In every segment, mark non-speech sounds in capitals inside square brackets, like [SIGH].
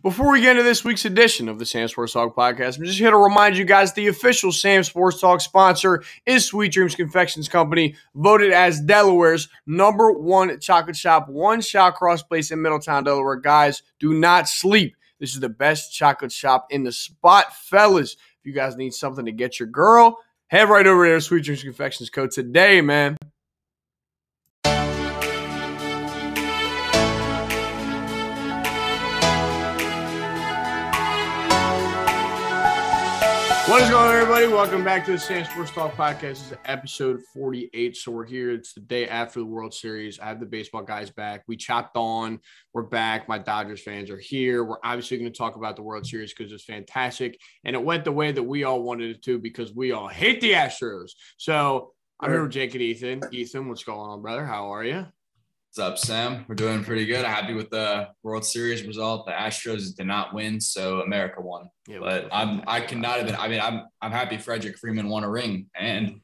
Before we get into this week's edition of the Sam Sports Talk podcast, I'm just here to remind you guys the official Sam Sports Talk sponsor is Sweet Dreams Confections Company, voted as Delaware's number one chocolate shop, one shot cross place in Middletown, Delaware. Guys, do not sleep. This is the best chocolate shop in the spot, fellas. If you guys need something to get your girl, head right over there to Sweet Dreams Confections Co. today, man. What is going on, everybody? Welcome back to the Sam Sports Talk podcast. This is episode 48. So we're here. It's the day after the World Series. I have the baseball guys back. We chopped on. We're back. My Dodgers fans are here. We're obviously going to talk about the World Series because it's fantastic. And it went the way that we all wanted it to because we all hate the Astros. So I'm here with Jake and Ethan. Ethan, what's going on, brother? How are you? What's up, Sam? We're doing pretty good. I'm happy with the World Series result. The Astros did not win, so America won. Yeah, but I'm I cannot have been. I mean, I'm I'm happy Frederick Freeman won a ring. And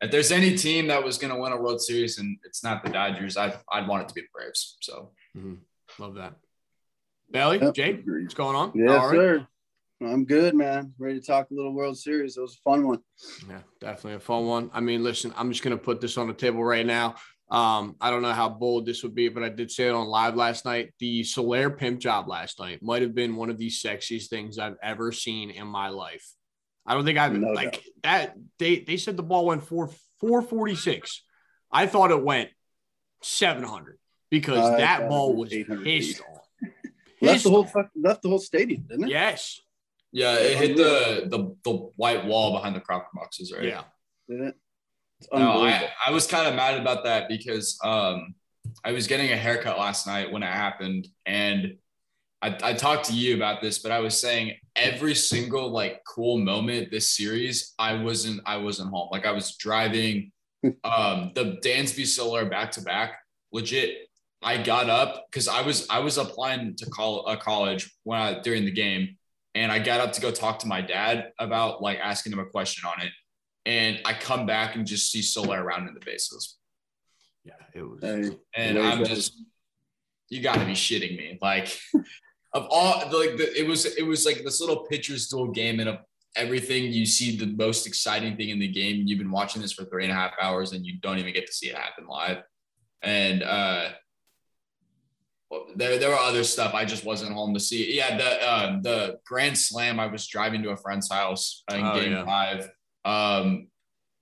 if there's any team that was going to win a World Series and it's not the Dodgers, I'd—I'd want it to be the Braves. So mm-hmm. love that. Bailey, yep. Jake, what's going on? Yes, sir. I'm good, man. Ready to talk a little World Series. It was a fun one. Yeah, definitely a fun one. I mean, listen, I'm just going to put this on the table right now. Um, I don't know how bold this would be, but I did say it on live last night. The Soler pimp job last night might have been one of the sexiest things I've ever seen in my life. I don't think I've no like doubt. that. They they said the ball went four four forty six. I thought it went seven hundred because uh, that ball was pissed on. [LAUGHS] left the whole left the whole stadium, didn't it? Yes. Yeah, it hit the the the white wall behind the Crawford boxes, right? Yeah. Did it? No, I, I was kind of mad about that because um, I was getting a haircut last night when it happened, and I, I talked to you about this, but I was saying every single like cool moment this series, I wasn't I wasn't home. Like I was driving [LAUGHS] um, the Dansby Soler back to back. Legit, I got up because I was I was applying to call a college when I, during the game, and I got up to go talk to my dad about like asking him a question on it and I come back and just see Soler around in the bases. Yeah, it was. Hey, and I'm just, you got to be shitting me. Like, [LAUGHS] of all, like, the, it was, it was like this little pitcher's duel game, and of everything, you see the most exciting thing in the game. You've been watching this for three and a half hours, and you don't even get to see it happen live. And uh, well, there, there were other stuff I just wasn't home to see. Yeah, the uh, the grand slam. I was driving to a friend's house in oh, game yeah. five um,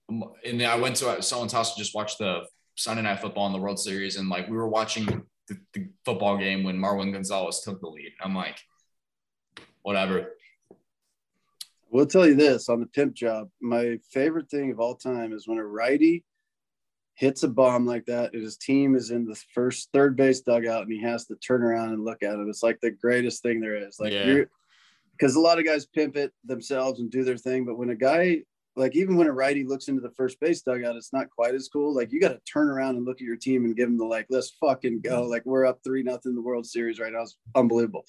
and then I went to someone's house to just watch the Sunday Night Football in the World Series, and like we were watching the, the football game when Marwin Gonzalez took the lead. I'm like, whatever. We'll tell you this on the pimp job. My favorite thing of all time is when a righty hits a bomb like that and his team is in the first third base dugout and he has to turn around and look at him. It's like the greatest thing there is. Like yeah. because a lot of guys pimp it themselves and do their thing, but when a guy like even when a righty looks into the first base dugout, it's not quite as cool. Like you got to turn around and look at your team and give them the like, let's fucking go. Like we're up three nothing in the World Series right now. It's unbelievable.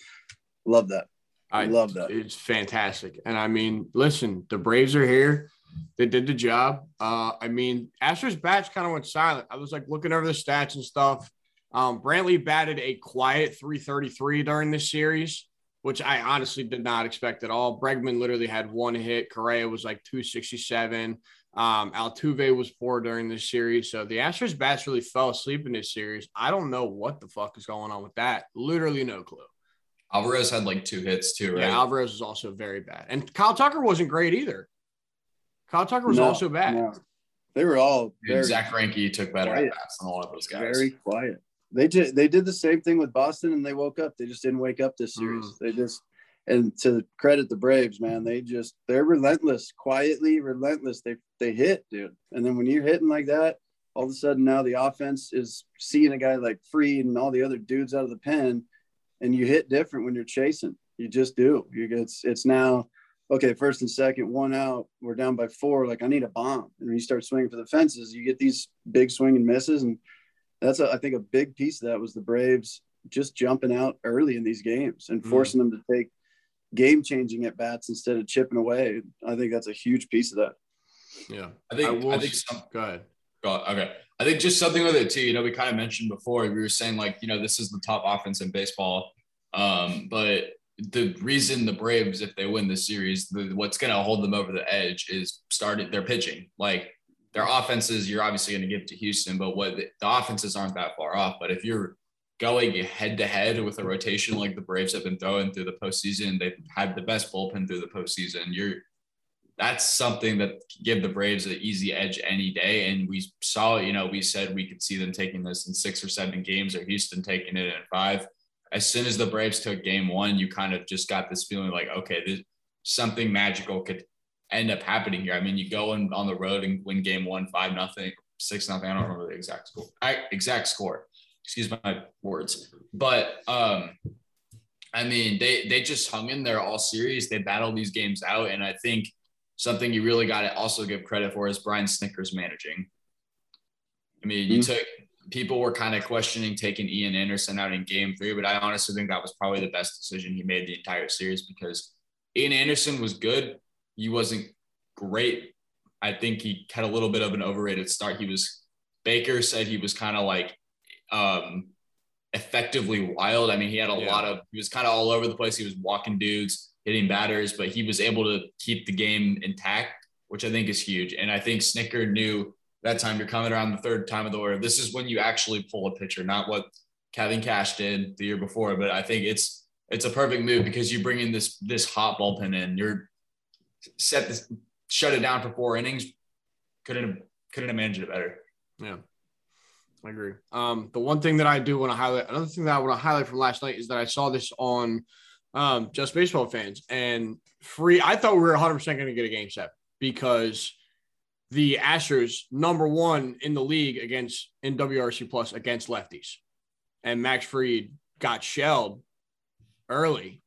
Love that. I, I love that. It's fantastic. And I mean, listen, the Braves are here. They did the job. Uh, I mean, Astros bats kind of went silent. I was like looking over the stats and stuff. Um, Brantley batted a quiet 333 during this series which I honestly did not expect at all. Bregman literally had one hit. Correa was like 267. Um, Altuve was poor during this series. So the Astros bats really fell asleep in this series. I don't know what the fuck is going on with that. Literally no clue. Alvarez had like two hits too, right? Yeah, Alvarez was also very bad. And Kyle Tucker wasn't great either. Kyle Tucker was no, also bad. No. They were all very Zack Greinke took better at bats than a lot of those guys. Very quiet. They did they did the same thing with Boston and they woke up. They just didn't wake up this series. Mm. They just and to credit the Braves, man, they just they're relentless, quietly relentless. They they hit, dude. And then when you're hitting like that, all of a sudden now the offense is seeing a guy like Fried and all the other dudes out of the pen, and you hit different when you're chasing. You just do. You it's it's now okay, first and second, one out, we're down by four. Like I need a bomb. And when you start swinging for the fences, you get these big swing and misses and that's a, I think a big piece of that was the Braves just jumping out early in these games and mm. forcing them to take game changing at bats instead of chipping away. I think that's a huge piece of that. Yeah, I think. I, I think. Some, go ahead. Go, okay, I think just something with it too. You know, we kind of mentioned before. We were saying like, you know, this is the top offense in baseball, um, but the reason the Braves, if they win the series, the, what's going to hold them over the edge is started their pitching. Like their offenses, you're obviously going to give it to Houston, but what the, the offenses aren't that far off. But if you're going head to head with a rotation like the Braves have been throwing through the postseason, they've had the best bullpen through the postseason. You're that's something that give the Braves an easy edge any day. And we saw, you know, we said we could see them taking this in six or seven games, or Houston taking it in five. As soon as the Braves took game one, you kind of just got this feeling like, okay, this something magical could end up happening here. I mean, you go in, on the road and win game one, five nothing, six nothing. I don't remember the exact score. I, exact score. Excuse my words. But um, I mean, they they just hung in there all series. They battled these games out, and I think something you really got to also give credit for is Brian Snitker's managing. I mean, you mm-hmm. took people were kind of questioning taking Ian Anderson out in game three, but I honestly think that was probably the best decision he made the entire series because Ian Anderson was good. He wasn't great. I think he had a little bit of an overrated start. He was Baker said he was kind of like um effectively wild. I mean, he had a yeah. lot of he was kind of all over the place. He was walking dudes hitting batters, but he was able to keep the game intact, which I think is huge. And I think Snitker knew that time you're coming around the third time of the order. This is when you actually pull a pitcher, not what Kevin Cash did the year before. But I think it's it's a perfect move because you bring in this this hot bullpen in. You're set this shut it down for four innings. Couldn't have, couldn't have managed it better. Yeah. I agree. Um, the one thing that I do want to highlight, another thing that I want to highlight from last night is that I saw this on um, just baseball fans. And free, I thought we were 100% going to get a game set because the Astros, number one in the league against in WRC plus against lefties. And Max Fried got shelled early,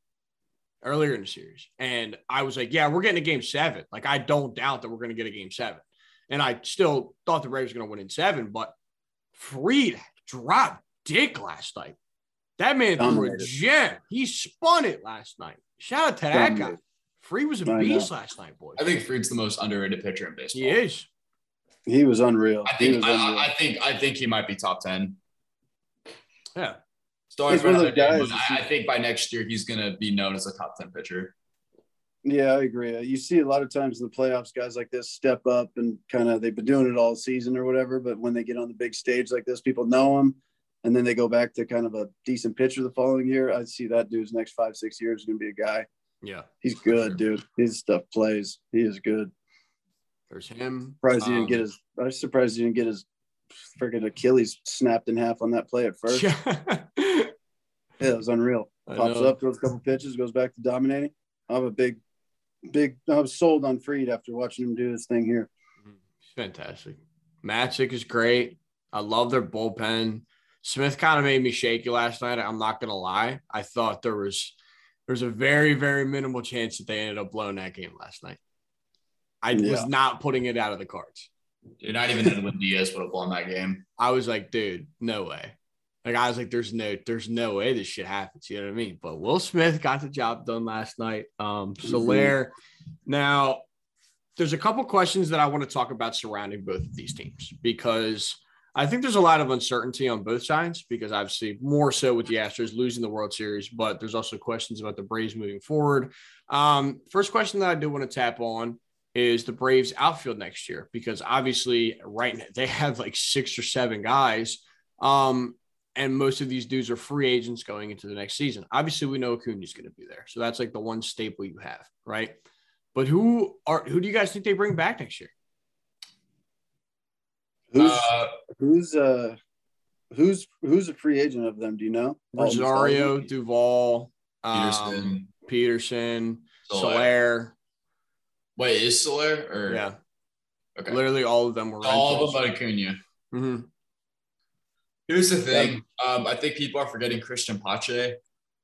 earlier in the series. And I was like, yeah, we're getting a game seven. Like, I don't doubt that we're going to get a game seven. And I still thought the Braves were going to win in seven, but Fried dropped dick last night. That man threw a gem. He spun it last night. Shout out to that guy. Fried was a beast last night, boys. I think Fried's the most underrated pitcher in baseball. He is. He was unreal. I think. I, unreal. I, think. I think he might be top ten. Yeah. Stories one of those guys. I, I think by next year he's going to be known as a top ten pitcher. Yeah, I agree. You see a lot of times in the playoffs, guys like this step up and kind of they've been doing it all season or whatever. But when they get on the big stage like this, people know them and then they go back to kind of a decent pitcher the following year, I see that dude's next five, six years is going to be a guy. Yeah. He's good, sure. dude. His stuff plays. He is good. There's him. Surprised um, he didn't get um, his, I'm surprised he didn't get his freaking Achilles snapped in half on that play at first. [LAUGHS] yeah, it was unreal. Pops up, throws a couple pitches, goes back to dominating. I'm a big, big, I was sold on Fried after watching him do this thing here. Mm-hmm. He's fantastic. Matzek is great. I love their bullpen. Smith kind of made me shaky last night. I'm not gonna lie. I thought there was there's a very very minimal chance that they ended up blowing that game last night. I yeah. was not putting it out of the cards. Dude, not even Edwin Diaz would have blown that game. I was like, dude, no way. Like I was like, there's no, there's no way this shit happens. You know what I mean? But Will Smith got the job done last night. Um, Soler. Mm-hmm. Now, there's a couple questions that I want to talk about surrounding both of these teams because I think there's a lot of uncertainty on both sides because obviously more so with the Astros losing the World Series, but there's also questions about the Braves moving forward. Um, first question that I do want to tap on is the Braves outfield next year because obviously right now they have like six or seven guys. Um, and most of these dudes are free agents going into the next season. Obviously, we know Acuna is going to be there, so that's like the one staple you have, right? But who are who do you guys think they bring back next year? Who's uh, who's uh who's who's a free agent of them? Do you know? Rosario, Duvall, Pederson, um, Pederson, Soler. Wait, is Soler or yeah? Okay. Literally all of them were all of them but Acuna. Mm-hmm. Here's the thing. Um, I think people are forgetting Cristian Pache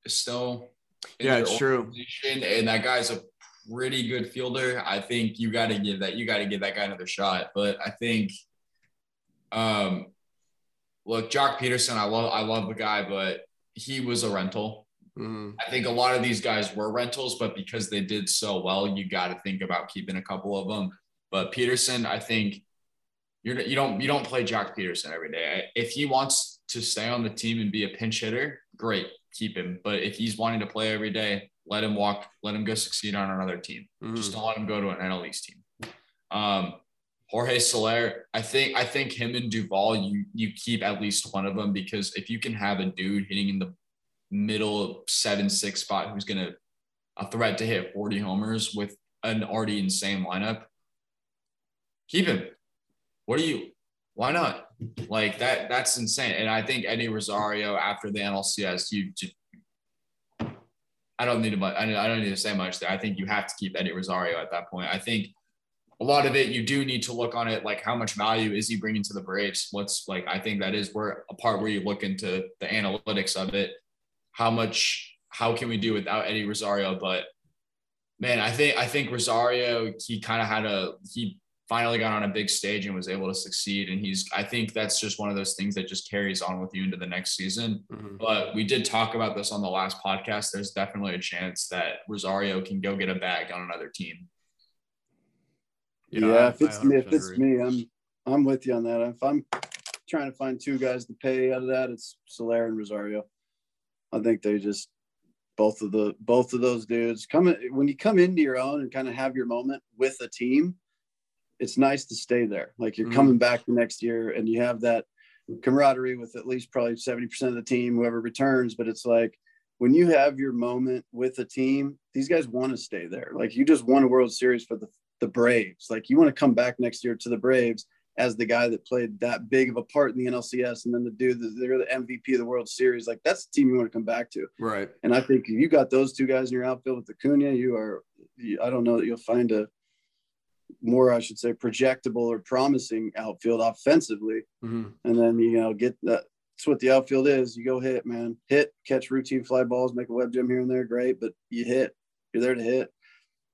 is still yeah, it's true. and that guy's a pretty good fielder. I think you got to give that you got to give that guy another shot. But I think um, look, Joc Pederson. I love I love the guy, but he was a rental. Mm-hmm. I think a lot of these guys were rentals, but because they did so well, you got to think about keeping a couple of them. But Pederson, I think you're you don't you don't play Joc Pederson every day. If he wants to stay on the team and be a pinch hitter, great, keep him. But if he's wanting to play every day, let him walk, let him go succeed on another team. Mhm. Just don't let him go to an NL East team. Um, Jorge Soler, I think I think him and Duvall, you you keep at least one of them because if you can have a dude hitting in the middle seven six spot who's gonna a threat to hit 40 homers with an already insane lineup, keep him. What are you why not? Like that that's insane. And I think Eddie Rosario after the NLCS, you just I don't need to. I don't I don't need to say much. I think you have to keep Eddie Rosario at that point. I think a lot of it you do need to look on it like how much value is he bringing to the Braves? What's like I think that is where a part where you look into the analytics of it. How much how can we do without Eddie Rosario? But man, I think I think Rosario he kind of had a he finally got on a big stage and was able to succeed. And he's I think that's just one of those things that just carries on with you into the next season. Mhm. But we did talk about this on the last podcast. There's definitely a chance that Rosario can go get a bag on another team. Yeah, I- if it's me, if it's me, I'm I'm with you on that. If I'm trying to find two guys to pay out of that, it's Soler and Rosario. I think they just both of the both of those dudes come when you come into your own and kind of have your moment with a team. It's nice to stay there. Like you're Mhm. coming back the next year and you have that camaraderie with at least probably 70% of the team, whoever returns. But it's like when you have your moment with a team, these guys want to stay there. Like you just won a World Series for the the Braves. Like you want to come back next year to the Braves as the guy that played that big of a part in the NLCS, and then the dude that they're the MVP of the World Series. Like that's the team you want to come back to. Right. And I think if you got those two guys in your outfield with Acuna, you are. I don't know that you'll find a more, I should say, projectable or promising outfield offensively. Mhm. And then you know get that. That's what the outfield is. You go hit, man. Hit, catch routine fly balls, make a web gem here and there. Great, but you hit. You're there to hit.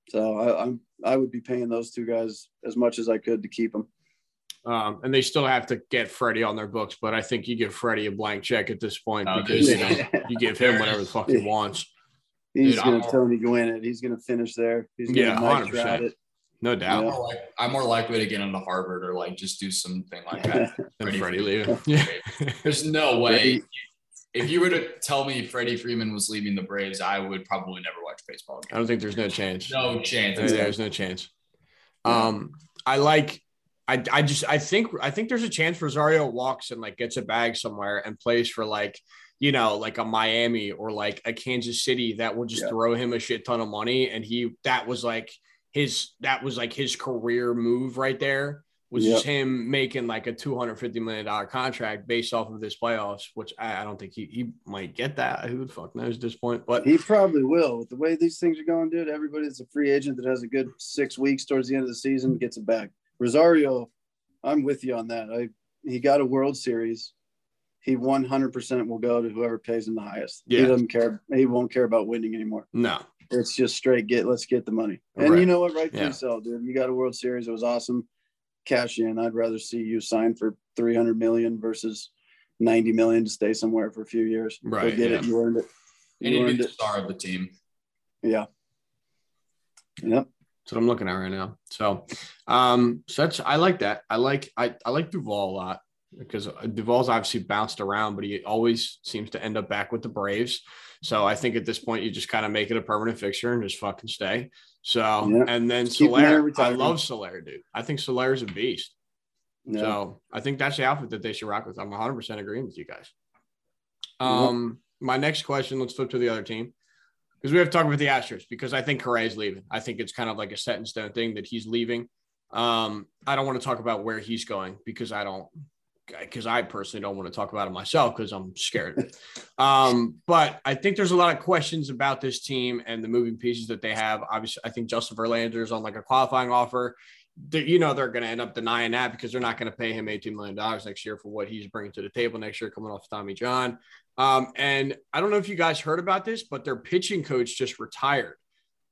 So I, I'm I would be paying those two guys as much as I could to keep them. Um, and they still have to get Freddie on their books, but I think you give Freddie a blank check at this point Oh, because you know [LAUGHS] you give him whatever the fuck he [LAUGHS] wants. He's Dude, gonna I'm- Tony Gwynn it. He's gonna finish there. He's gonna Yeah, Mike 100%. Trout it. No I'm doubt. Yeah. more, like, I'm more likely to get into Harvard or like just do something like that. Than Freddie Freddie Freeman. Yeah. [LAUGHS] There's no way. If you were to tell me Freddie Freeman was leaving the Braves, I would probably never watch baseball I don't think there's no chance. No chance. There- There's no chance. Um, I like. I, I just I think I think there's a chance Rosario walks and like gets a bag somewhere and plays for like you know like a Miami or like a Kansas City that will just Yeah. throw him a shit ton of money and he that was like his that was like his career move right there was Yep. just him making like a two hundred fifty million dollar contract based off of this playoffs, which I, I don't think he he might get that. Who the fuck knows at this point? But He probably will. With the way these things are going, dude, everybody that's a free agent that has a good six weeks towards the end of the season gets it back. Rosario, I'm with you on that. I he got a World Series. He 100% will go to whoever pays him the highest. Yeah. He doesn't care. He won't care about winning anymore. no, It's just straight get. Let's get the money. And Right. you know what? Rightfully Yeah. so, dude. You got a World Series. It was awesome. Cash in. I'd rather see you sign for 300 million versus 90 million to stay somewhere for a few years. Go Right, get yeah. it. You earned it. And You he'd be earned the it. star of the team. Yeah. Yep. That's what I'm looking at right now. So, um, so that's I like that. I like I, I like Duvall a lot because Duvall's obviously bounced around, but he always seems to end up back with the Braves. So I think at this point you just kind of make it a permanent fixture and just fucking stay. So and then him Soler, I love Soler, dude. I think Soler is a beast. So I think that's the outfit that they should rock with. I'm 100 percent agreeing with you guys. Um, my next question. Let's flip to the other team because we have to talk about the Astros because I think Correa's leaving. I think it's kind of like a set in stone thing that he's leaving. Um, I don't want to talk about where he's going because I don't because I personally don't want to talk about it myself because I'm scared. um, but I think there's a lot of questions about this team and the moving pieces that they have. Obviously, I think Justin Verlander is on like a qualifying offer. They- you know they're going to end up denying that because they're not going to pay him $18 million next year for what he's bringing to the table next year coming off Tommy John. Um, and I don't know if you guys heard about this, but their pitching coach just retired.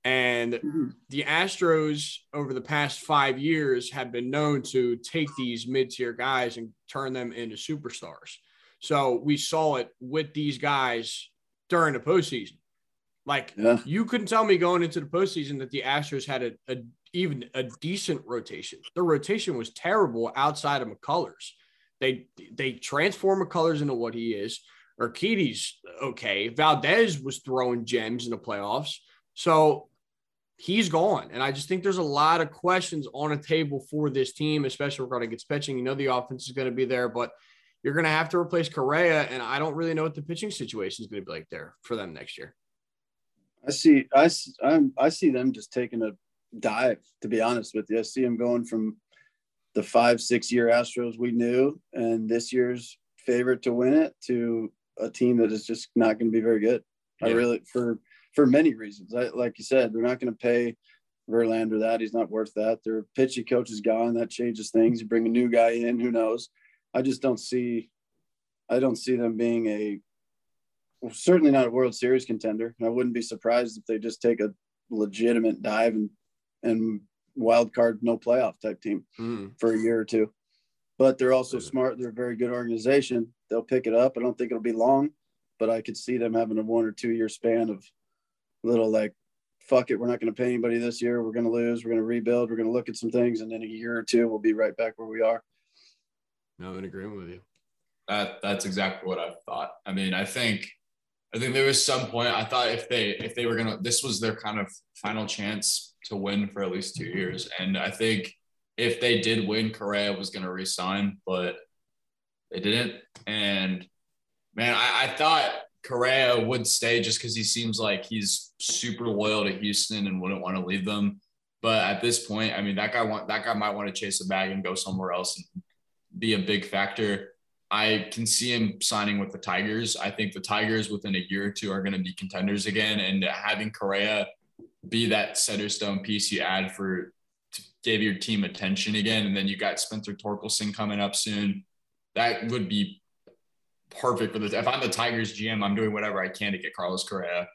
And Mhm. the Astros over the past five years have been known to take these mid-tier guys and turn them into superstars. So we saw it with these guys during the postseason. Like Yeah. you couldn't tell me going into the postseason that the Astros had a, a even a decent rotation. The rotation was terrible outside of McCullers. They they transform McCullers into what he is. Urquidy's okay. Valdez was throwing gems in the playoffs. So he's gone. And I just think there's a lot of questions on a table for this team, especially regarding its pitching. You know, the offense is going to be there, but you're going to have to replace Correa. And I don't really know what the pitching situation is going to be like there for them next year. I see. I, I'm, I see them just taking a dive, to be honest with you. I see them going from the five, six year Astros we knew and this year's favorite to win it to a team that is just not going to be very good. Yeah. I really, for, for many reasons. I, like you said, they're not going to pay Verlander that. He's not worth that. Their pitching coach is gone. That changes things. You bring a new guy in, who knows? I just don't see, I don't see them being a, well, certainly not a World Series contender. I wouldn't be surprised if they just take a legitimate dive and, and wild card, no playoff type team mm. for a year or two. But they're also smart. They're a very good organization. They'll pick it up. I don't think it'll be long, but I could see them having a one or two year span of little like, fuck it, we're not going to pay anybody this year. We're going to lose. We're going to rebuild. We're going to look at some things, and then a year or two, we'll be right back where we are. No, I'm in agreement with you. That that's exactly what I thought. I mean, I think I think there was some point I thought if they if they were gonna this was their kind of final chance to win for at least two years. And I think if they did win, Correa was gonna resign, but they didn't. And man, I, I thought Correa would stay just because he seems like he's super loyal to Houston and wouldn't want to leave them. But at this point, I mean, that guy want that guy might want to chase a bag and go somewhere else and be a big factor. I can see him signing with the Tigers. I think the Tigers within a year or two are going to be contenders again, and having Correa be that center stone piece you add for to give your team attention again, and then you got Spencer Torkelson coming up soon. That would be perfect for this. If I'm the Tigers GM, I'm doing whatever I can to get Carlos Correa.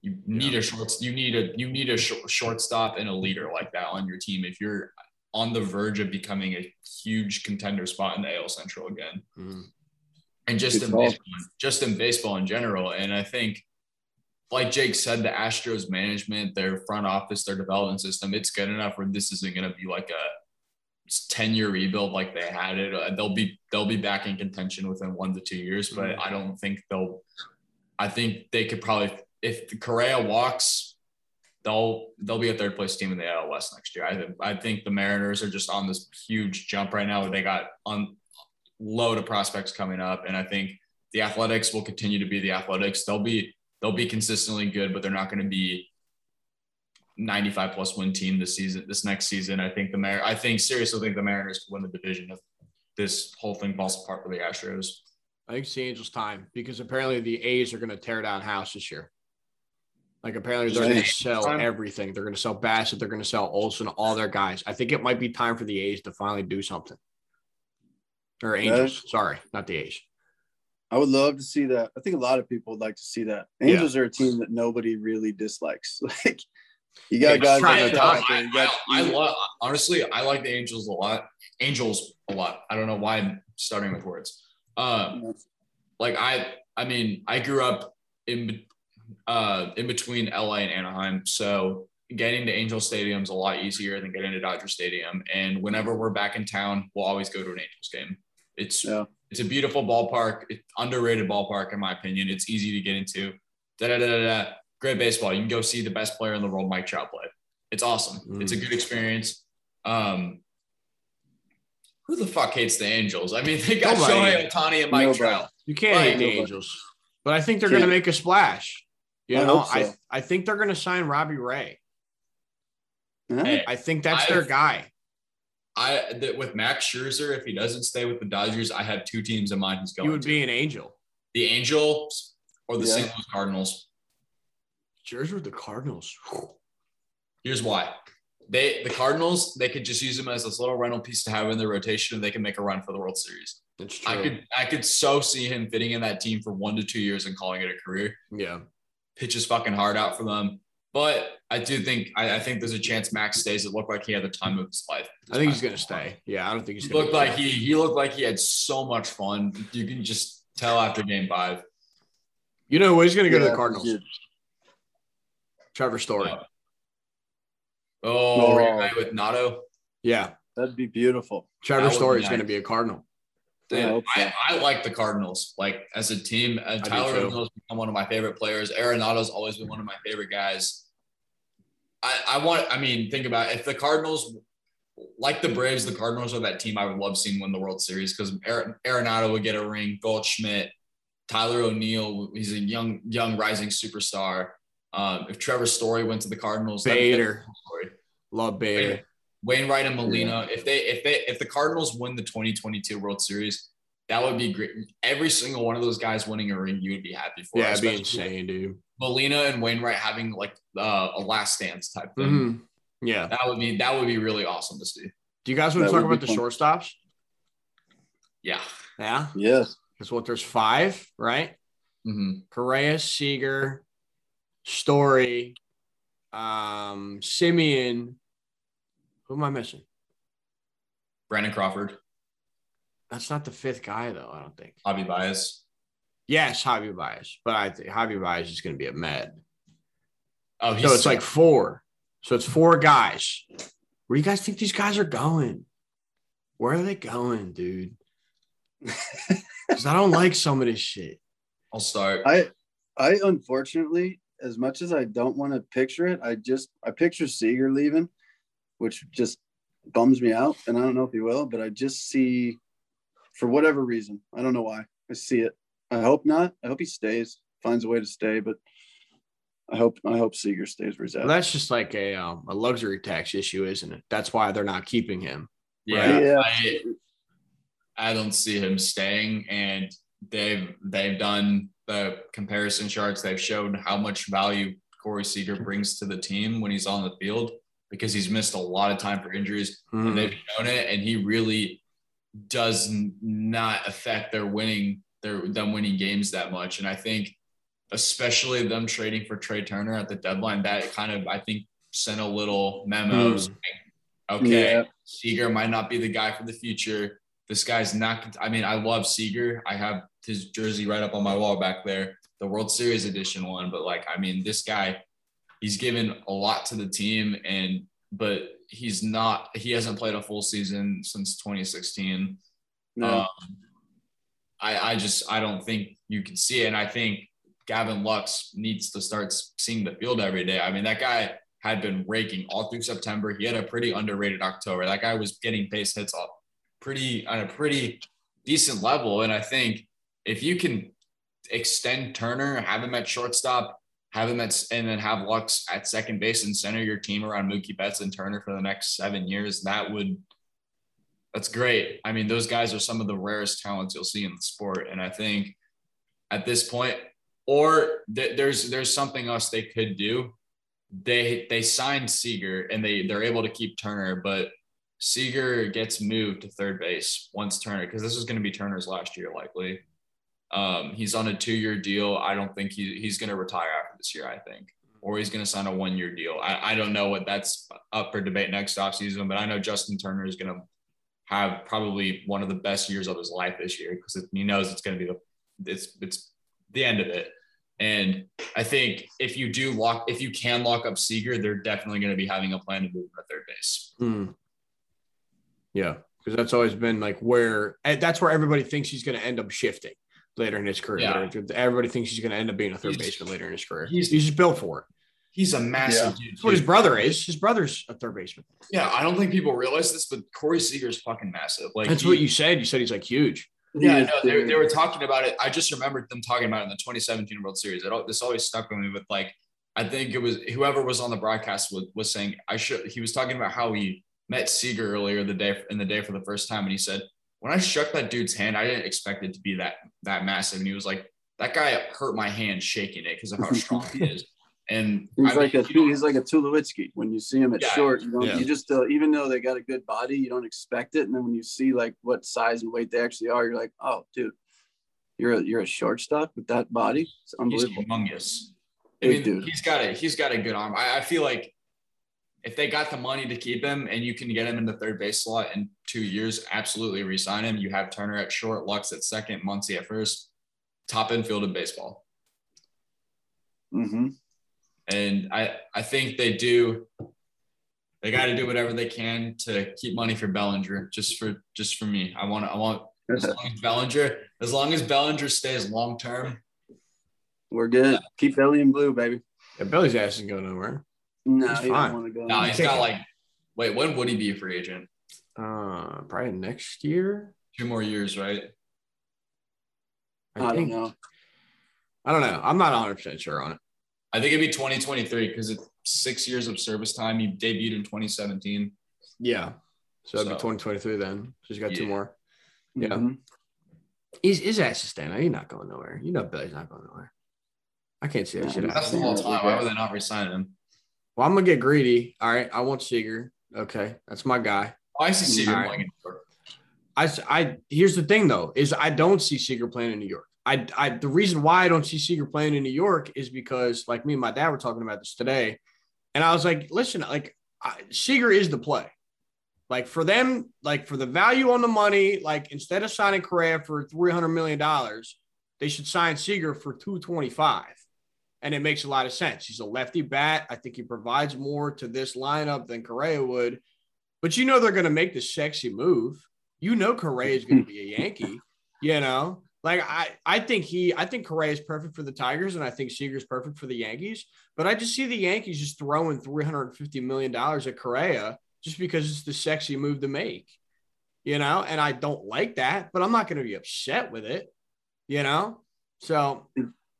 You need yeah. a short. You need a you need a shortstop and a leader like that on your team. If you're on the verge of becoming a huge contender spot in the AL Central again. Mm-hmm. And just in baseball, just in baseball in general. And I think, like Jake said, the Astros management, their front office, their development system, it's good enough where this isn't going to be like a 10 year rebuild like they had it. Uh, they'll be they'll be back in contention within one to two years, but mm-hmm. I don't think they'll. I think they could probably if Correa walks they'll they'll be a third place team in the AL West next year. I think I think the Mariners are just on this huge jump right now. They got on load of prospects coming up, and I think the Athletics will continue to be the Athletics. They'll be they'll be consistently good, but they're not going to be 95 plus win team this season. This next season, I think the Mar I think seriously think the Mariners could win the division if this whole thing falls apart for the Astros. I think it's the Angels' time because apparently the A's are going to tear down house this year. Like apparently they're going to sell everything. They're going to sell Bassitt. They're going to sell Olson, all their guys. I think it might be time for the A's to finally do something. Or Angels. Sorry, not the A's. I would love to see that. I think a lot of people would like to see that. Angels yeah. are a team that nobody really dislikes. [LAUGHS] Like you got guys trying to talk. I, I, I, love honestly. I like the Angels a lot. Angels a lot. I don't know why I'm starting with words. Um, like I, I mean, I grew up in uh, in between LA and Anaheim. So getting to Angel Stadium is a lot easier than getting to Dodger Stadium. And whenever we're back in town, we'll always go to an Angels game. It's yeah. it's a beautiful ballpark, it's underrated ballpark in my opinion. It's easy to get into. Da da da da. Great baseball. You can go see the best player in the world, Mike Trout, play. It's awesome. Mm. It's a good experience. Um, who the fuck hates the Angels? I mean, [LAUGHS] they got Nobody. Shohei Ohtani and Mike Nobody. Trout. You can't hate the Angels, but I think they're going to make a splash. You I know, so. I I think they're going to sign Robbie Ray. Hey, I think that's I've, their guy. I that with Max Scherzer, if he doesn't stay with the Dodgers, I have two teams in mind he's going. He would to. be an Angel. The Angels or the yeah. St. Louis Cardinals. Scherzer with the Cardinals. [SIGHS] Here's why. They the Cardinals they could just use him as this little rental piece to have in their rotation, and they can make a run for the World Series. That's true. I could I could so see him fitting in that team for one to two years and calling it a career. Yeah pitches fucking hard out for them. But I do think I, I, think there's a chance Max stays. It looked like he had the time of his life. I think he's gonna stay. Yeah, I don't think he's he looked like he he looked like he had so much fun. You can just tell after game five. You know what? he's gonna go yeah, to the Cardinals. Trevor Story. Oh, oh. with Nato. Yeah, that'd be beautiful. Trevor Story is going to be a Cardinal. And I, I, like the Cardinals. Like as a team, uh, Tyler O'Neill's become one of my favorite players. Arenado's always been one of my favorite guys. I, I want. I mean, think about it. if the Cardinals, like the Braves, the Cardinals are that team I would love seeing win the World Series because Arenado would get a ring. Goldschmidt, Tyler O'Neill, he's a young, young rising superstar. Um, if Trevor Story went to the Cardinals, Bader, love Bader. Wainwright and Molina. If they if they if the Cardinals win the 2022 World Series, that would be great. Every single one of those guys winning a ring, you would be happy for. Yeah, it'd be insane, dude. Molina and Wainwright having like uh, a last dance type thing. Mm-hmm. Yeah, that would be that would be really awesome to see. Do you guys want to talk about the fun. shortstops? Yeah. Yeah. Yes. Because what there's five, right? Mm-hmm. Correa, Seager, Story, um, Semien, who am I missing? Brandon Crawford. That's not the fifth guy, though. I don't think. Javy Baez. Yes, Javy Baez, but I think Javy Baez is going to be a med. Oh, so it's like four. So it's four guys. Where do you guys think these guys are going? Where are they going, dude? [LAUGHS] Because I don't like some of this shit. I'll start. I, I unfortunately, as much as I don't want to picture it, I just I picture Seager leaving which just bums me out. And I don't know if he will, but I just see, for whatever reason, I don't know why, I see it. I hope not. I hope he stays, finds a way to stay, but I hope I hope Seager stays where he's at. Well, that's just like a um, a luxury tax issue, isn't it? That's why they're not keeping him. Yeah, right? yeah. I, I don't see him staying, and they've they've done the comparison charts. They've shown how much value Corey Seager brings to the team when he's on the field because he's missed a lot of time for injuries mm. and hmm. they've shown it and he really does not affect their winning their them winning games that much and i think especially them trading for Trey Turner at the deadline that kind of i think sent a little memo mm. saying, okay yeah. Seager might not be the guy for the future this guy's not i mean i love Seager i have his jersey right up on my wall back there the world series edition one but like i mean this guy he's given a lot to the team and but he's not he hasn't played a full season since 2016 no. um, I, I just I don't think you can see it. And I think Gavin Lux needs to start seeing the field every day. I mean, that guy had been raking all through September. He had a pretty underrated October. That guy was getting base hits off pretty on a pretty decent level. And I think if you can extend Turner, have him at shortstop, have him at and then have Lux at second base and center your team around Mookie Betts and Turner for the next seven years, that would that's great. I mean, those guys are some of the rarest talents you'll see in the sport, and I think at this point, or th- there's there's something else they could do. They they signed Seager and they they're able to keep Turner, but Seager gets moved to third base once Turner because this is going to be Turner's last year likely. Um, he's on a two-year deal. I don't think he, he's going to retire after this year. I think, or he's going to sign a one-year deal. I, I don't know what that's up for debate next offseason, but I know Justin Turner is going to have probably one of the best years of his life this year because he knows it's going to be the it's it's the end of it. And I think if you do lock, if you can lock up Seager, they're definitely going to be having a plan to move him to third base. Hmm. Yeah, because that's always been like where that's where everybody thinks he's going to end up shifting later in his career. Yeah. Everybody thinks he's going to end up being a third he's, baseman later in his career. He's, he's just built for it. He's a massive yeah. dude. That's what his brother is. His brother's a third baseman. Yeah, I don't think people realize this, but Corey Seager is fucking massive. Like that's he, what you said. You said he's like huge. Yeah, no, they, they were talking about it. I just remembered them talking about it in the 2017 World Series. It, this always stuck with me with like, I think it was whoever was on the broadcast was, was saying I should. He was talking about how he met Seager earlier the day in the day for the first time, and he said when I shook that dude's hand, I didn't expect it to be that that massive. And he was like, that guy hurt my hand shaking it because of how [LAUGHS] strong he is. And he's I like mean, a know, he's like a Tulowitzki. When you see him at yeah, short, you don't yeah. you just uh, even though they got a good body, you don't expect it. And then when you see like what size and weight they actually are, you're like, oh, dude, you're a, you're a shortstop with that body. It's unbelievable. He's humongous. I mean, dude. he's got a he's got a good arm. I, I feel like if they got the money to keep him and you can get him in the third base slot in two years, absolutely resign him. You have Turner at short, Lux at second, Muncy at first, top infield in baseball. Mm-hmm. And I, I think they do. They got to do whatever they can to keep money for Bellinger. Just for, just for me, I want, I want as long as Bellinger, as long as Bellinger stays long term, We're good. Keep Belly in blue, baby. Yeah, Belly's ass isn't going nowhere. No, He's he fine. want to go. no, in. he's Take got it. like. Wait, when would he be a free agent? Uh, probably next year. Two more years, right? I don't know. I don't know. I'm not 100 percent sure on it. I think it'd be 2023 because it's six years of service time. He debuted in 2017. Yeah. So it'd be 2023 then. So he's got two more. Yeah. Mhm. He's his ass is staying. He's not going nowhere. You know, Billy's not going nowhere. I can't see that No, shit. he's That's the happening. whole time. Why would they not resign him? Well, I'm gonna get greedy. All right, I want Seager. Okay, that's my guy. Oh, I see Seager right. playing in New York. I, I here's the thing though is I don't see Seager playing in New York. I, I the reason why I don't see Seager playing in New York is because like me and my dad were talking about this today, and I was like, listen, like I, Seager is the play. Like for them, like for the value on the money, like instead of signing Correa for three hundred million dollars, they should sign Seager for two twenty five, and it makes a lot of sense. He's a lefty bat. I think he provides more to this lineup than Correa would. But you know they're going to make the sexy move. You know Correa is going to be a [LAUGHS] Yankee. You know, like I, I think he, I think Correa is perfect for the Tigers, and I think Seager's perfect for the Yankees. But I just see the Yankees just throwing three hundred and fifty million dollars at Correa just because it's the sexy move to make. You know, and I don't like that, but I'm not going to be upset with it. You know, so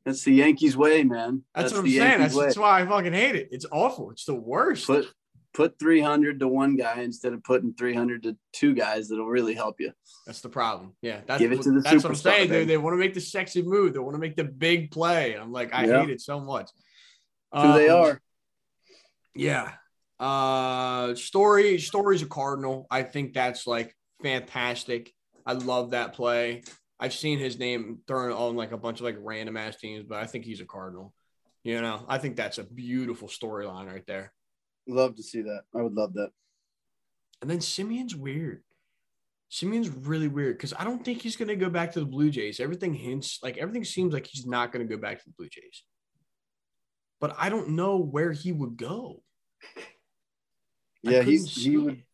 That's the Yankees way, man. that's, what I'm saying. That's, that's why I fucking hate it. It's awful. It's the worst. Put put 300 to one guy instead of putting 300 to two guys that'll really help you. That's the problem. Yeah, that's Give it what- to the that's what I'm saying, dude. They want to make the sexy move. They want to make the big play. I'm like, I Yeah. hate it so much. Who they Um, are. Yeah. Uh, story. Story's a cardinal. I think that's like fantastic. I love that play. I've seen his name thrown on like a bunch of like random ass teams, but I think he's a cardinal. You know, I think that's a beautiful storyline right there. Love to see that. I would love that. And then Semien's weird. Semien's really weird because I don't think he's going to go back to the Blue Jays. Everything hints like everything seems like he's not going to go back to the Blue Jays. But I don't know where he would go. Yeah, he's he would. it.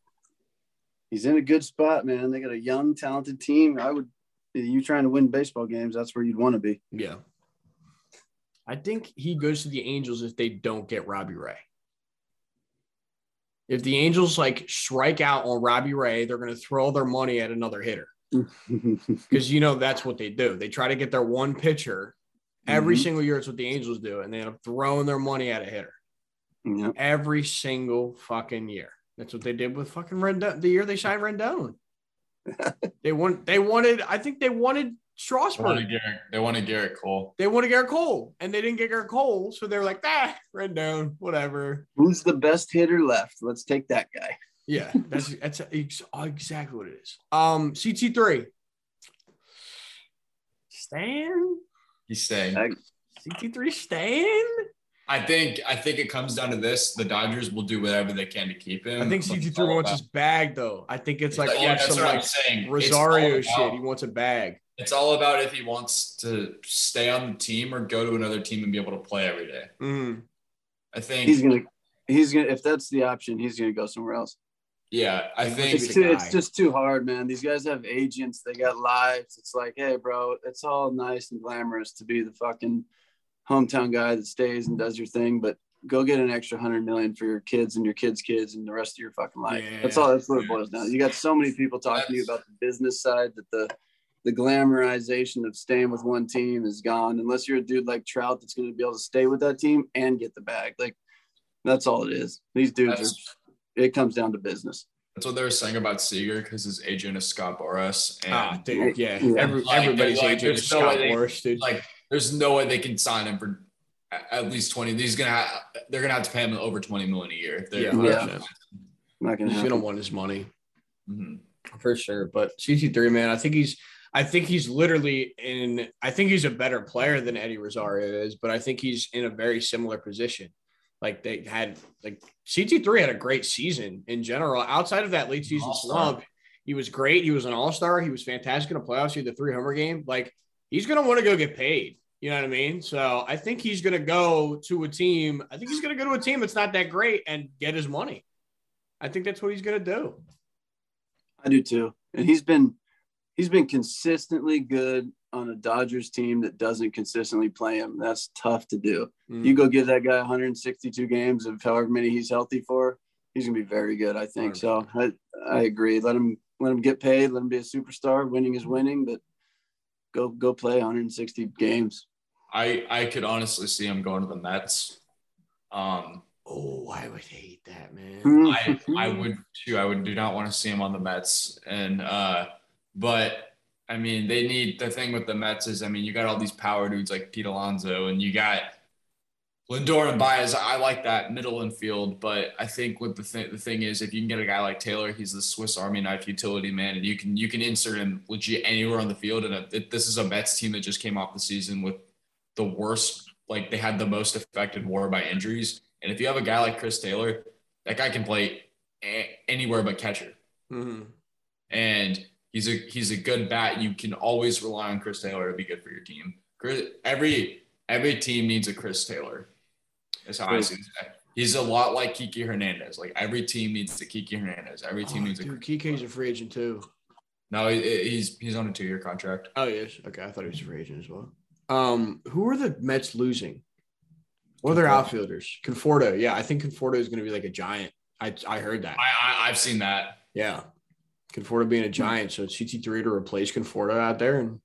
He's in a good spot, man. They got a young, talented team. I would. You trying to win baseball games? That's where you'd want to be. Yeah. I think he goes to the Angels if they don't get Robbie Ray. If the Angels like strike out on Robbie Ray, they're going to throw their money at another hitter. [LAUGHS] because you know that's what they do. They try to get their one pitcher every Mhm. single year. It's what the Angels do, and they end up throwing their money at a hitter yeah. every single fucking year. That's what they did with fucking Rendon. The year they signed Rendon, [LAUGHS] they want they wanted. I think they wanted They Strasburg. wanted Gerrit, they wanted Gerrit Cole. They wanted Gerrit Cole, and they didn't get Gerrit Cole, so they were like, ah, Rendon, whatever. Who's the best hitter left? Let's take that guy. Yeah, that's that's ex- exactly what it is. Um, CT three. Stan. He's saying. CT3 Stan? I think I think it comes down to this: the Dodgers will do whatever they can to keep him. I think But it's CT3 wants his bag though. I think it's like yeah, that's some what I'm like saying. Rosario all shit. He wants a bag. It's all about if he wants to stay on the team or go to another team and be able to play every day. Mm. I think. He's gonna. He's gonna. If that's the option, he's gonna go somewhere else. yeah, I He's think. It's, too, it's just too hard, man. These guys have agents. They got lives. It's like, hey, bro, it's all nice and glamorous to be the fucking hometown guy that stays and does your thing, but go get an extra hundred million for your kids and your kids' kids and the rest of your fucking life. That's all. That's what it boils down. to. You got so many people talking to you about the business side that the the glamorization of staying with one team is gone. Unless you're a dude like Trout that's going to be able to stay with that team and get the bag. Like that's all it is. These dudes That's- are. It comes down to business. That's what they were saying about Seager because his agent is Scott Boras. And Ah, dude, yeah. Yeah. Every, Like, everybody's like, agent is no Scott way Boras, dude. like, there's no way they can sign him for at least 20. He's going to have, they're going to have to pay him over 20 million a year. They're- yeah, Yeah. Not gonna He's happen. gonna want his money Mhm. for sure. But CT3, man, I think he's I think he's literally in I think he's a better player than Eddie Rosario is, but I think he's in a very similar position. Like they had like CT3 had a great season in general. Outside of that late season All-star. slump, he was great. He was an all-star. He was fantastic in the playoffs. He had the three homer game. Like he's gonna want to go get paid. You know what I mean? So I think he's gonna go to a team. I think he's gonna go to a team that's not that great and get his money. I think that's what he's gonna do. I do too. And he's been he's been consistently good on a Dodgers team that doesn't consistently play him. That's tough to do. Mm. You go give that guy 162 games of however many he's healthy for, he's gonna be very good. I think so. I I agree. Let him let him get paid. Let him be a superstar. Winning is winning, but go go play 160 games. I I could honestly see him going to the Mets. Um, Oh, I would hate that, man. I I would too. I would do not want to see him on the Mets. And uh, but I mean, they need the thing with the Mets is I mean, you got all these power dudes like Pete Alonso, and you got Lindor and Baez. I like that middle infield, but I think what the thing the thing is, if you can get a guy like Taylor, he's the Swiss Army knife utility man, and you can you can insert him legit anywhere on the field. And it, this is a Mets team that just came off the season with the worst, like they had the most affected war by injuries. And if you have a guy like Chris Taylor, that guy can play a- anywhere but catcher, Mhm. and he's a he's a good bat. You can always rely on Chris Taylor to be good for your team. Chris, every every team needs a Chris Taylor. That's how I see it. He's a lot like Kiki Hernandez. Like every team needs a Kiki Hernandez. Every team Oh, needs a. dude, Kike's a free agent too. No, he- he's he's on a two year contract. Oh yes. Okay, I thought he was a free agent as well. Um, who are the Mets losing? What are their outfielders? Conforto. Yeah, I think Conforto is going to be like a giant. I I heard that. I, I I've seen that. Yeah, Conforto being a giant, so it's CT three to replace Conforto out there and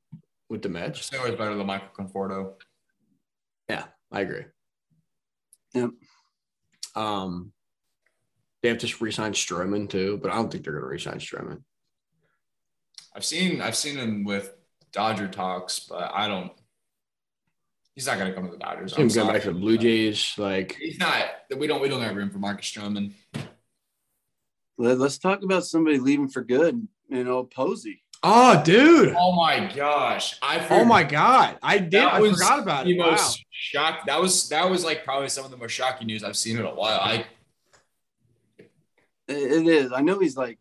with the Mets. Taylor is better than Michael Conforto. Yeah, I agree. Yep. Um, they have to re-sign Stroman too, but I don't think they're going to re-sign Stroman. I've seen I've seen him with Dodger talks, but I don't. He's not gonna come to the Dodgers. He's I'm going sorry. back to the Blue Jays, like He's not. We don't. We don't have room for Marcus Stroman. Let, us talk about somebody leaving for good. You know, Posey. Oh, dude, Oh my gosh! I oh my god, I did, That I was forgot about the it. Wow. most shock. That was that was like probably some of the most shocking news I've seen in a while. I It, it is. I know he's like,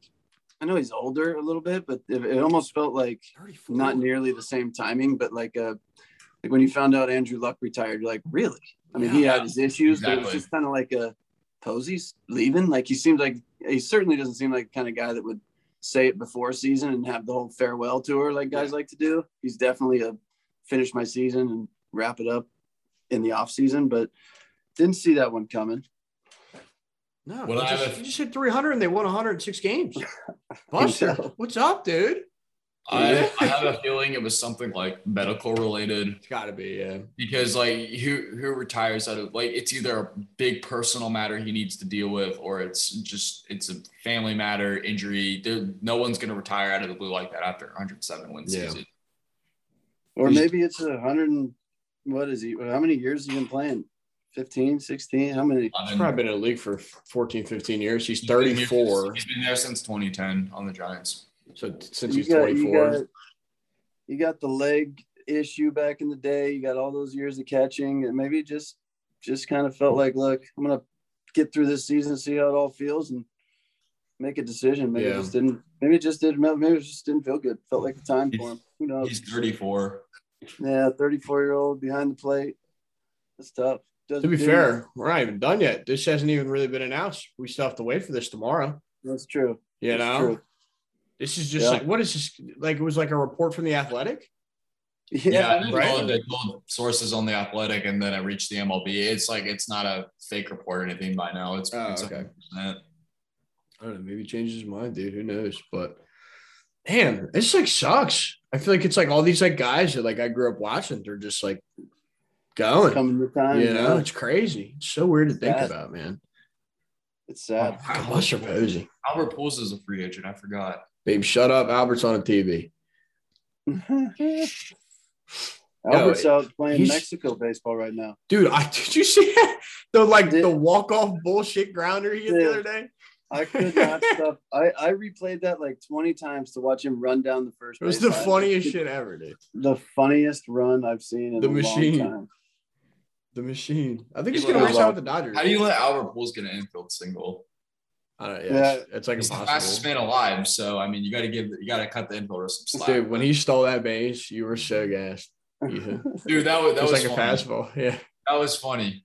I know he's older a little bit, but it, it almost felt like 34. not nearly the same timing. But like, uh, like when you found out Andrew Luck retired, you're like, really? I mean, he had his issues, but it was just kind of like a Posey's leaving. Like he seems like he certainly doesn't seem like the kind of guy that would say it before season and have the whole farewell tour like guys like to do. He's definitely a finish my season and wrap it up in the off season, but didn't see that one coming. No, Well, he I have just, a- he just hit 300 and they won 106 games. [LAUGHS] Buster, what's up, dude? I, I have a feeling it was something like medical related It's got to be, yeah. because like who who retires out of like it's either a big personal matter he needs to deal with or it's just it's a family matter injury. There, no one's gonna retire out of the blue like that after 107 win Yeah. season. Or He's- maybe it's a hundred and what is he? How many years has he been playing? 15, 16? How many? He's probably been in the league for 14, 15 years. He's He's been here- 34. He's been there since 2010 on the Giants. So since You he's got, you 24. got you got the leg issue back in the day. You got all those years of catching, and maybe just just kind of felt like, look, I'm gonna get through this season, see how it all feels, and make a decision. Maybe Yeah. it just didn't. Maybe it just didn't. Maybe it just didn't feel good. Felt like the time for him. Who knows? He's 34. Yeah, 34 year old behind the plate. That's tough. Doesn't To be do fair, we're not even done yet. This hasn't even really been announced. We still have to wait for this tomorrow. That's true. You That's know, true. This is just Yeah. like, what is this? Like, it was like a report from the athletic. Yeah, they, right. told, they told sources on the Athletic, and then it reached the MLB. It's like it's not a fake report or anything by now. It's, Oh, it's okay. 100%. I don't know. Maybe he changes his mind, dude. Who knows? But man, this like sucks. I feel like it's like all these like guys that like I grew up watching. They're just like going. coming to time. You know, yeah. it's crazy. It's so weird to think Sad. about, man. It's sad. God, Buster Posey. Albert Pujols is a free agent. I forgot. Babe, shut up. Albert's on a TV. Mm-hmm. [LAUGHS] Albert's out playing Mexico baseball right now. Dude, I did you see [LAUGHS] the like Did- the walk off bullshit grounder he hit the other day? I [LAUGHS] could not stop. I, I replayed that like 20 times to watch him run down the first It was the line. funniest shit ever, dude. The funniest run I've seen in The a machine. long time. The machine. I think he's People gonna are reach out wild. with the Dodgers. How do you let Albert Pujols get an infield single? I don't. Yeah. Yeah, it's, it's like He's the fastest man alive. So I mean, you got to give, you got to cut the infielder some slack. Dude, when he stole that base, you were so gassed. [LAUGHS] Yeah. Dude, that was that was, was, like a funny. fastball. [LAUGHS] Yeah. That was funny.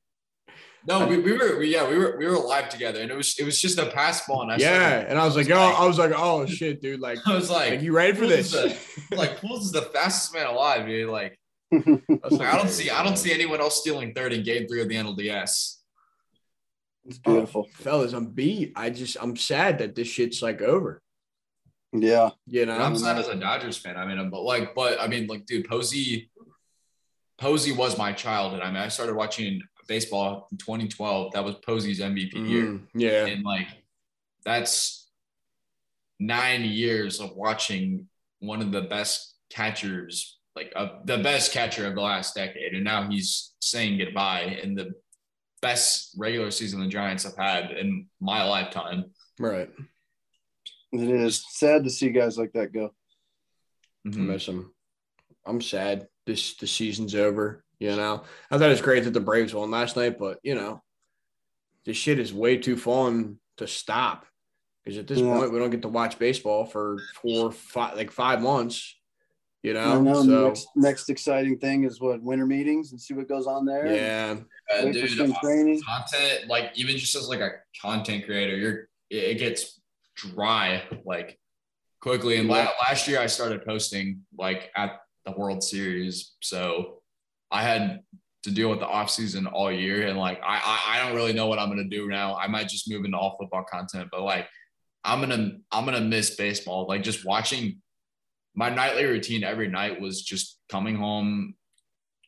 No, we, we were we, yeah we were we were live together, and it was it was just a pass ball, and I yeah, started- and I was like, oh, I was like, oh shit, dude, like, [LAUGHS] I was like, like you ready for Pujols this? is like Pujols is the fastest man alive, dude. Like That's I don't see I don't see anyone else stealing third in game three of the NLDS. It's beautiful. fellas. I'm beat. I just I'm sad that this shit's like over. Yeah. You know, I'm sad as a Dodgers fan. I mean, but like, but I mean, like, dude, Posey, Posey was my childhood. I mean, I started watching baseball in 2012. That was Posey's MVP year, Mm, yeah, and like, that's nine years of watching one of the best catchers, like uh, the best catcher of the last decade, and now he's saying goodbye in the best regular season the Giants have had in my lifetime. right. It is sad to see guys like that go. I Mhm. miss him. I'm sad. This the season's over. You know, I thought it was great that the Braves won last night, but you know, this shit is way too fun to stop. Because at this Yeah. point, we don't get to watch baseball for four, five, like five months. You know, I know. so next, next exciting thing is what winter meetings and see what goes on there. yeah, Uh, Wait dude, uh, training. content like even just as like a content creator you're it it gets dry like quickly and la- last year i started posting like at the world series so i had to deal with the off season all year and like I, I i don't really know what i'm gonna do now i might just move into all football content but like i'm gonna i'm gonna miss baseball like just watching my nightly routine every night was just coming home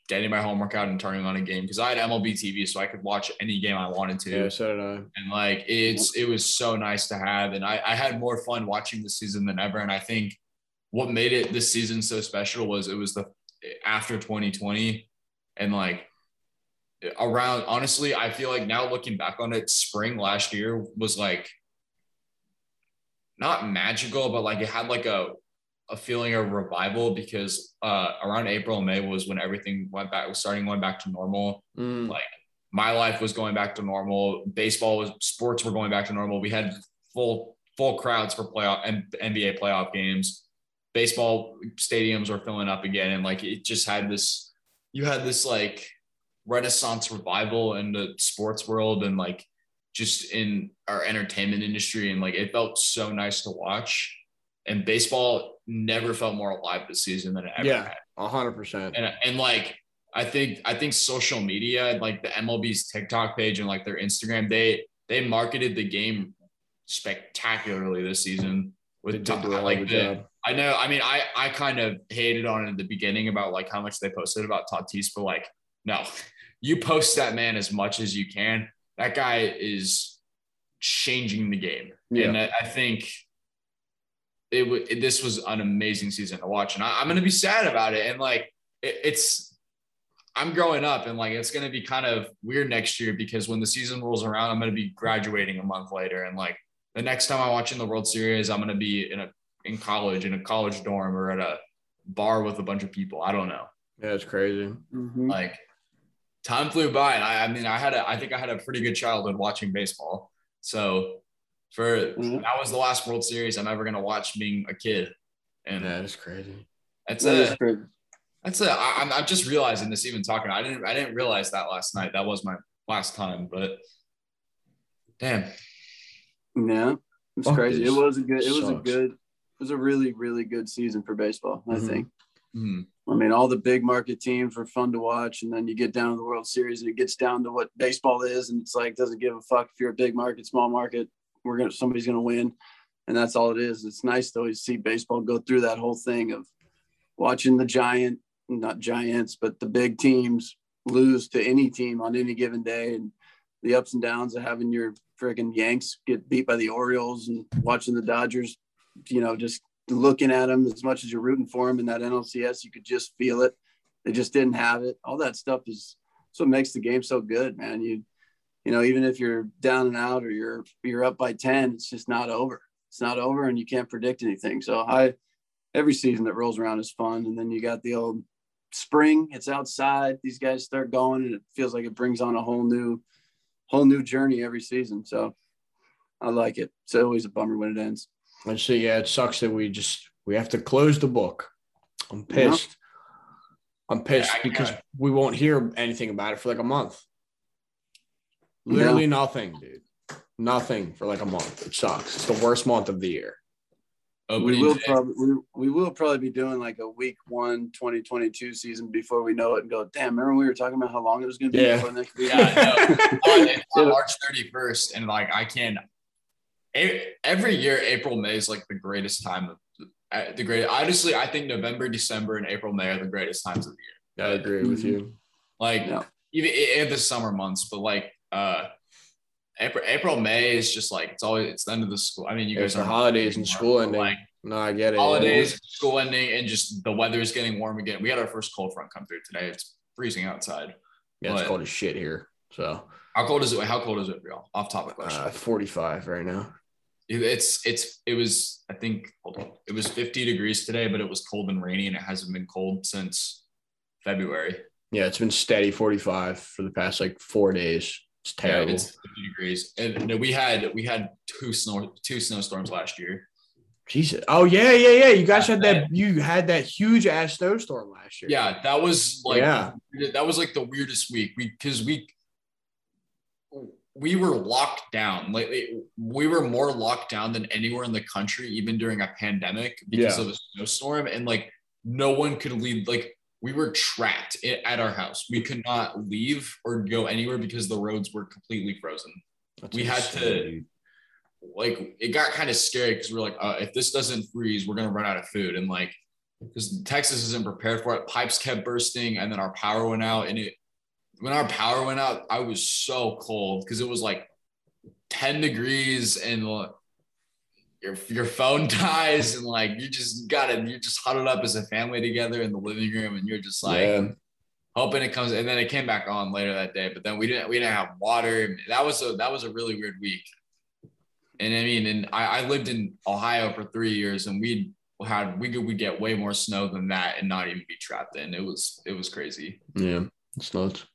getting my homework out and turning on a game because I had MLB TV, so I could watch any game I wanted to. yeah. So did I. And like it's it was so nice to have, and I, I had more fun watching the season than ever. And I think what made it this season so special was it was the after 2020, and like around honestly, I feel like now looking back on it, spring last year was like not magical, but like it had like a a feeling of revival because uh, around April and May was when everything went back, was starting going back to normal. Mm, Like my life was going back to normal. Baseball was, sports were going back to normal. We had full full crowds for playoff and NBA playoff games. Baseball stadiums were filling up again, and like it just had this. You had this like renaissance revival in the sports world and like just in our entertainment industry, and like it felt so nice to watch. And baseball never felt more alive this season than it ever Yeah. had hundred percent. and and like I think I think social media like the MLB's TikTok page and like their Instagram they they marketed the game spectacularly this season with did do a hell of a like the, job. I know I mean I I kind of hated on it at the beginning about like how much they posted about Tatis but like no [LAUGHS] you post that man as much as you can that guy is changing the game Yeah. and I, I think it, w- it this was an amazing season to watch and I, I'm gonna be sad about it and like it, it's I'm growing up and like it's gonna be kind of weird next year because when the season rolls around, I'm gonna be graduating a month later, and like the next time I'm watching the World Series, I'm gonna be in a in college in a college dorm or at a bar with a bunch of people. I don't know. Yeah, it's crazy. Mhm. Like time flew by, and I, I mean, I had a I think I had a pretty good childhood watching baseball. So for Mhm. that was the last World Series I'm ever gonna watch being a kid, and Yeah, it's crazy. that's That is it. crazy. That's it. I, I'm, I'm just realizing this even talking. I didn't I didn't realize that last night. That was my last time, but damn. Yeah, it's Fuck crazy. It was a good. It was a good. It was a really, really good season for baseball. I Mhm. think. Mhm. I mean, all the big market teams were fun to watch, and then you get down to the World Series, and it gets down to what baseball is, and it's like doesn't give a fuck if you're a big market, small market. We're gonna somebody's gonna win, and that's all it is. It's nice though to see baseball go through that whole thing of watching the giant, not giants, but the big teams lose to any team on any given day, and the ups and downs of having your freaking Yanks get beat by the Orioles and watching the Dodgers, you know, just looking at them as much as you're rooting for them in that NLCS, you could just feel it. They just didn't have it. All that stuff is that's what makes the game so good, man. You, you know, even if you're down and out or you're you're up by ten, it's just not over. It's not over, and you can't predict anything. So I, every season that rolls around is fun, and then you got the old spring. It's outside. These guys start going, and it feels like it brings on a whole new, whole new journey every season. So I like it. It's always a bummer when it ends. And so yeah, it sucks that we just we have to close the book. I'm Yeah. pissed. I'm pissed Yeah, because we won't hear anything about it for like a month. Literally yeah. nothing, dude. Nothing for like a month. It sucks. It's the worst month of the year. we will probably we, we will probably be doing like a week one 2022 season before we know it and go, damn, remember we were talking about how long it was gonna be yeah. before next week? Yeah, no. [LAUGHS] March 31st, and like I can every year April May is like the greatest time of uh, the great honestly, I think November, December, and April, May are the greatest times of the year. I agree with you. Like yeah. even in the summer months, but like uh April, April, May is just like it's always it's the end of the school. I mean, you guys are holidays and school ending. Like, no, I get it. Holidays, yeah. school ending, and just the weather is getting warm again. We had our first cold front come through today. It's freezing outside. Yeah, but it's cold as shit here. So how cold is it? How cold is it for y'all? Off topic question. Uh, Forty-five right now. It's it's it was I think hold on it was 50 degrees today, but it was cold and rainy, and it hasn't been cold since February. Yeah, it's been steady 45 for the past like four days. It's terrible. Yeah, it's 50 degrees, and no, we had we had two snow two snowstorms last year. Jesus. Oh yeah, yeah, yeah. You guys had that. You had that huge ass snowstorm last year. Yeah, that was like yeah. that was like the weirdest week. We because we we were locked down. Like we were more locked down than anywhere in the country, even during a pandemic because yeah. of a snowstorm. And like no one could leave. Like we were trapped at our house. We could not leave or go anywhere because the roads were completely frozen. That's we had to like it got kind of scary because we are like, uh, if this doesn't freeze, we're gonna run out of food. And like because Texas isn't prepared for it. Pipes kept bursting, and then our power went out, and it when our power went out, I was so cold because it was like 10 degrees and your, your phone [LAUGHS] dies and like you just got it. You're just huddled up as a family together in the living room and you're just like yeah. hoping it comes. And then it came back on later that day, but then we didn't, we didn't have water. That was a, that was a really weird week. And I mean, and I, I lived in Ohio for three years and we had, we could, we get way more snow than that and not even be trapped in. It was, it was crazy. Yeah. It's nuts.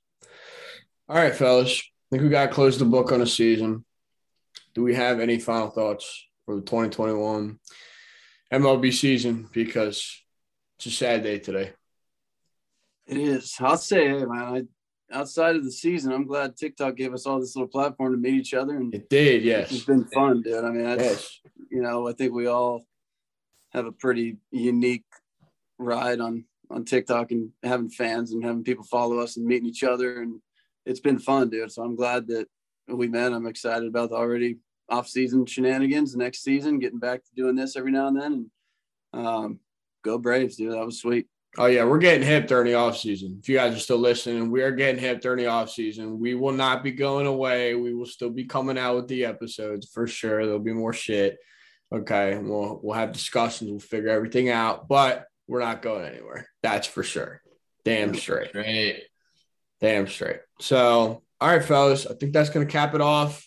All right, fellas. I think we got to close the book on a season. Do we have any final thoughts for the 2021 MLB season? Because it's a sad day today. It is. I'll say, hey, man, I, outside of the season, I'm glad TikTok gave us all this little platform to meet each other. And it did, yes. It's been fun, dude. I mean, that's, yes. you know, I think we all have a pretty unique ride on on TikTok and having fans and having people follow us and meeting each other and it's been fun, dude. So I'm glad that we met. I'm excited about the already off-season shenanigans next season, getting back to doing this every now and then. And um, go Braves, dude. That was sweet. Oh yeah, we're getting hip during the off season. If you guys are still listening, we are getting hip during the off season. We will not be going away. We will still be coming out with the episodes for sure. There'll be more shit. Okay, we'll we'll have discussions. We'll figure everything out, but we're not going anywhere. That's for sure. Damn straight. Great. Damn straight. So, all right, fellas, I think that's going to cap it off.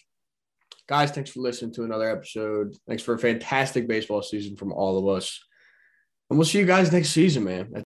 Guys, thanks for listening to another episode. Thanks for a fantastic baseball season from all of us. And we'll see you guys next season, man.